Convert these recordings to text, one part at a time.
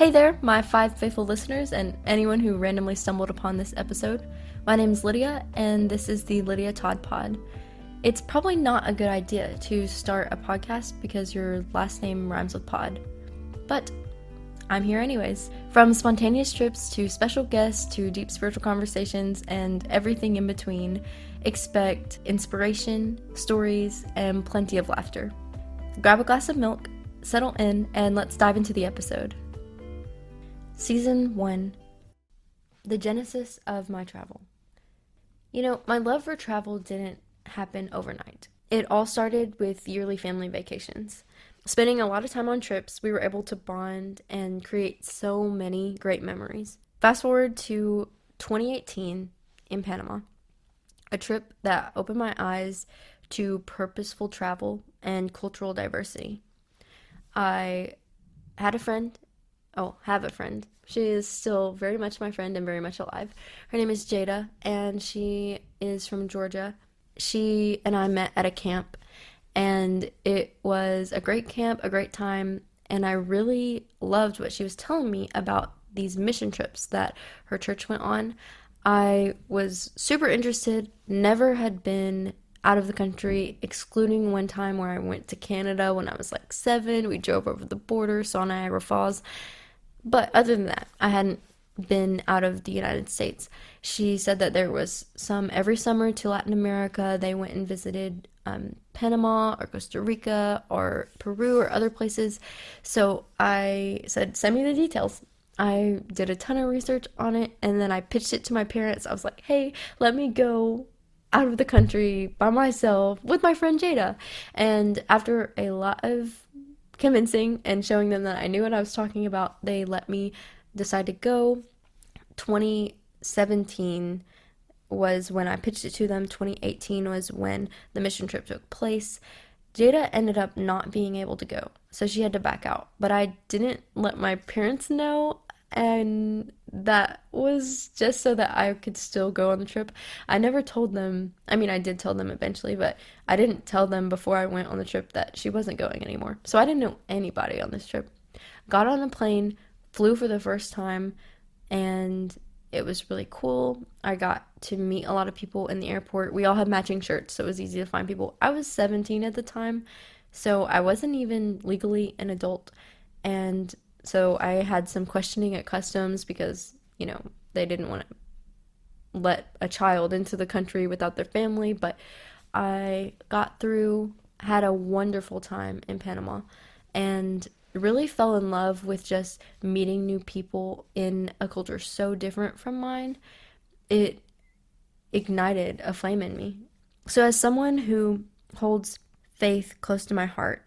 Hey there, my five faithful listeners, and anyone who randomly stumbled upon this episode. My name is Lydia, and this is the Lydia Todd Pod. It's probably not a good idea to start a podcast because your last name rhymes with pod. But I'm here anyways. From spontaneous trips to special guests to deep spiritual conversations and everything in between, expect inspiration, stories, and plenty of laughter. Grab a glass of milk, settle in, and let's dive into the episode. Season 1 The Genesis of My Travel. You know, my love for travel didn't happen overnight. It all started with yearly family vacations. Spending a lot of time on trips, we were able to bond and create so many great memories. Fast forward to 2018 in Panama, a trip that opened my eyes to purposeful travel and cultural diversity. I had a friend oh, have a friend. She is still very much my friend and very much alive. Her name is Jada, and she is from Georgia. She and I met at a camp, and it was a great camp, a great time, and I really loved what she was telling me about these mission trips that her church went on. I was super interested, never had been out of the country, excluding one time where I went to Canada when I was like seven. We drove over the border, saw Niagara Falls, but other than that, I hadn't been out of the United States. She said that there was some every summer to Latin America. They went and visited um, Panama or Costa Rica or Peru or other places. So I said, send me the details. I did a ton of research on it and then I pitched it to my parents. I was like, hey, let me go out of the country by myself with my friend Jada. And after a lot of convincing and showing them that I knew what I was talking about, they let me decide to go. 2017 was when I pitched it to them. 2018 was when the mission trip took place. Jada ended up not being able to go, so she had to back out. But I didn't let my parents know and that was just so that I could still go on the trip. I never told them, I mean, I did tell them eventually, but I didn't tell them before I went on the trip that she wasn't going anymore. So I didn't know anybody on this trip. Got on a plane, flew for the first time, and it was really cool. I got to meet a lot of people in the airport. We all had matching shirts, so it was easy to find people. I was 17 at the time, so I wasn't even legally an adult. And so I had some questioning at customs because, you know, they didn't want to let a child into the country without their family, but I got through, had a wonderful time in Panama, and really fell in love with just meeting new people in a culture so different from mine. It ignited a flame in me. So, as someone who holds faith close to my heart,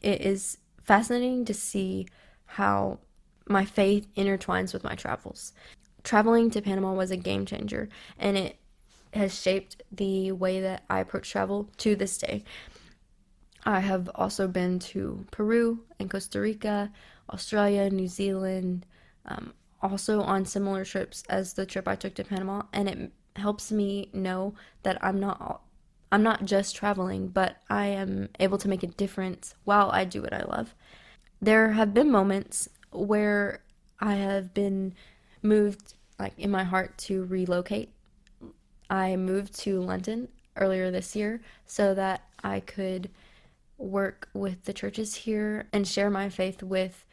it is fascinating to see how my faith intertwines with my travels. Traveling to Panama was a game changer, and it has shaped the way that I approach travel to this day. I have also been to Peru and Costa Rica, Australia, New Zealand, um, also on similar trips as the trip I took to Panama, and it helps me know that I'm not I'm not just traveling, but I am able to make a difference while I do what I love there have been moments where I have been moved, like in my heart, to relocate. I moved to London earlier this year so that I could work with the churches here and share my faith with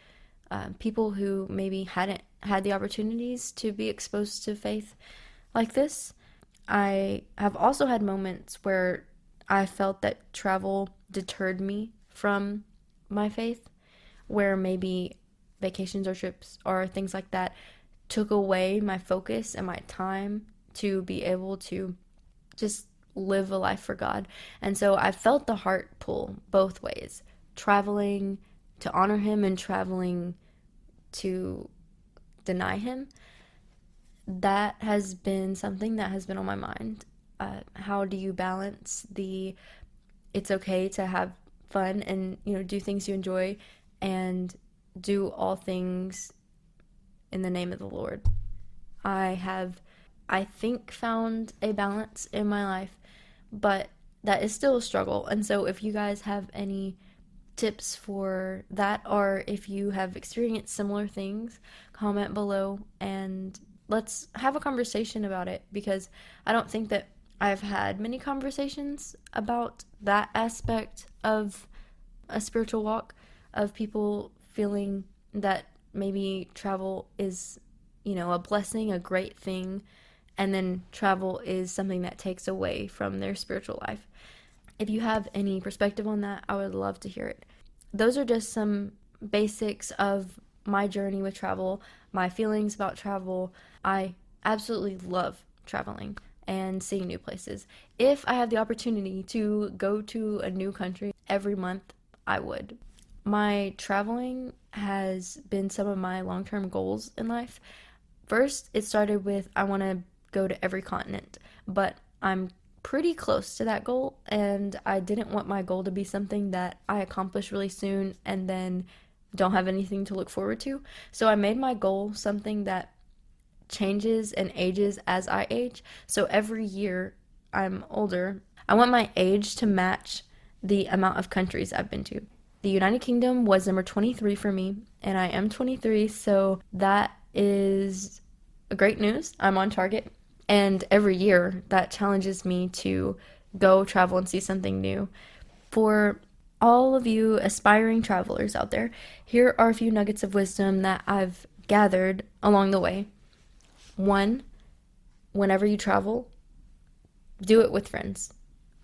uh, people who maybe hadn't had the opportunities to be exposed to faith like this. I have also had moments where I felt that travel deterred me from my faith where maybe vacations or trips or things like that took away my focus and my time to be able to just live a life for God. And so I felt the heart pull both ways traveling to honor Him and traveling to deny Him. That has been something that has been on my mind. Uh, how do you balance the it's okay to have fun and you know do things you enjoy and do all things in the name of the Lord. I have, I think, found a balance in my life, but that is still a struggle. And so, if you guys have any tips for that or if you have experienced similar things, comment below and let's have a conversation about it because I don't think that I've had many conversations about that aspect of a spiritual walk of people feeling that maybe travel is, you know, a blessing, a great thing, and then travel is something that takes away from their spiritual life. If you have any perspective on that, I would love to hear it. Those are just some basics of my journey with travel, my feelings about travel. I absolutely love traveling and seeing new places. If I had the opportunity to go to a new country every month, I would. My traveling has been some of my long term goals in life. First, it started with I want to go to every continent, but I'm pretty close to that goal, and I didn't want my goal to be something that I accomplish really soon and then don't have anything to look forward to. So I made my goal something that changes and ages as I age. So every year I'm older, I want my age to match the amount of countries I've been to. The United Kingdom was number 23 for me, and I am 23, so that is great news. I'm on target. And every year that challenges me to go travel and see something new. For all of you aspiring travelers out there, here are a few nuggets of wisdom that I've gathered along the way. One, whenever you travel, do it with friends.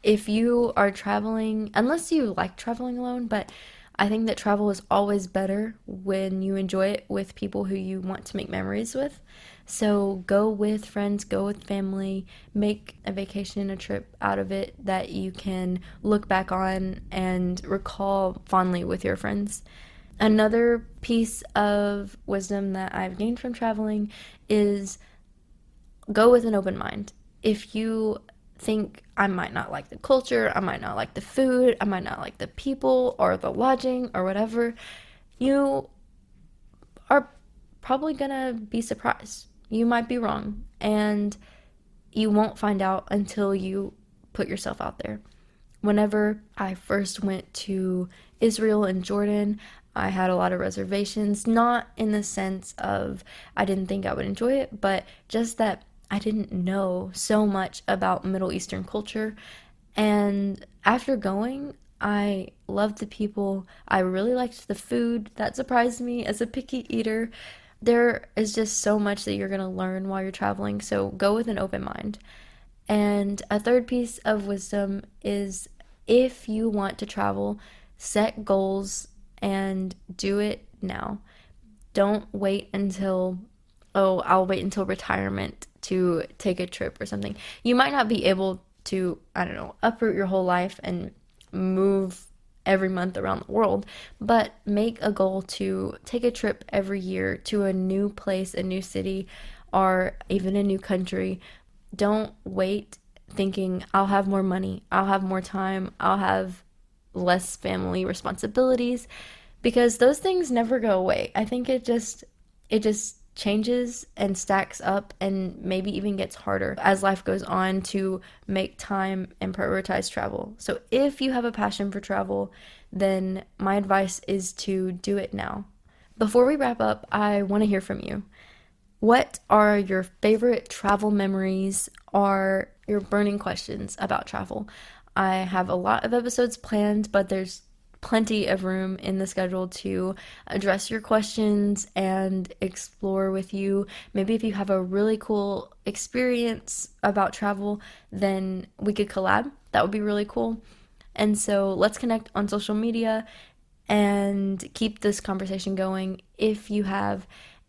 If you are traveling, unless you like traveling alone, but I think that travel is always better when you enjoy it with people who you want to make memories with. So go with friends, go with family, make a vacation, a trip out of it that you can look back on and recall fondly with your friends. Another piece of wisdom that I've gained from traveling is go with an open mind. If you think I might not like the culture, I might not like the food, I might not like the people or the lodging or whatever, you are probably gonna be surprised. You might be wrong, and you won't find out until you put yourself out there. Whenever I first went to Israel and Jordan, I had a lot of reservations, not in the sense of I didn't think I would enjoy it, but just that I didn't know so much about Middle Eastern culture. And after going, I loved the people. I really liked the food. That surprised me as a picky eater. There is just so much that you're going to learn while you're traveling, so go with an open mind. And a third piece of wisdom is if you want to travel, set goals and do it now. Don't wait until, oh, I'll wait until retirement to take a trip or something. You might not be able to, I don't know, uproot your whole life and move every month around the world, but make a goal to take a trip every year to a new place, a new city, or even a new country. Don't wait thinking, I'll have more money, I'll have more time, I'll have less family responsibilities because those things never go away. I think it just it just changes and stacks up and maybe even gets harder as life goes on to make time and prioritize travel. So if you have a passion for travel, then my advice is to do it now. Before we wrap up, I want to hear from you. What are your favorite travel memories or your burning questions about travel? I have a lot of episodes planned, but there's plenty of room in the schedule to address your questions and explore with you. Maybe if you have a really cool experience about travel, then we could collab. That would be really cool. And so let's connect on social media and keep this conversation going. If you have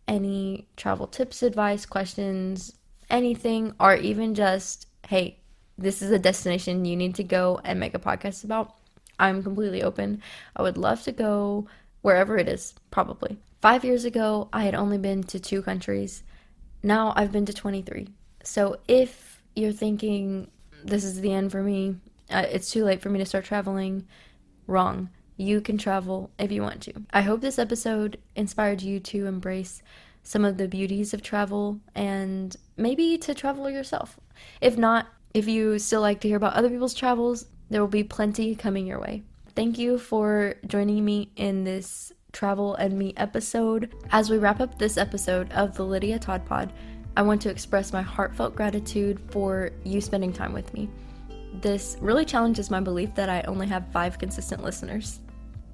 any travel tips, advice, questions, anything, or even just, hey, this is a destination you need to go and make a podcast about, I'm completely open. I would love to go wherever it is, probably. Five years ago, I had only been to two countries. Now I've been to 23. So if you're thinking this is the end for me, uh, it's too late for me to start traveling, wrong. You can travel if you want to. I hope this episode inspired you to embrace some of the beauties of travel and maybe to travel yourself. If not, if you still like to hear about other people's travels, there will be plenty coming your way. Thank you for joining me in this travel and me episode. As we wrap up this episode of the Lydia Todd Pod, I want to express my heartfelt gratitude for you spending time with me. This really challenges my belief that I only have five consistent listeners.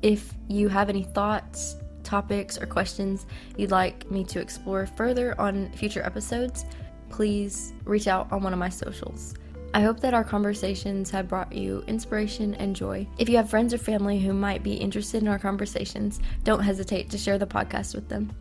If you have any thoughts, topics, or questions you'd like me to explore further on future episodes, please reach out on one of my socials. I hope that our conversations have brought you inspiration and joy. If you have friends or family who might be interested in our conversations, don't hesitate to share the podcast with them.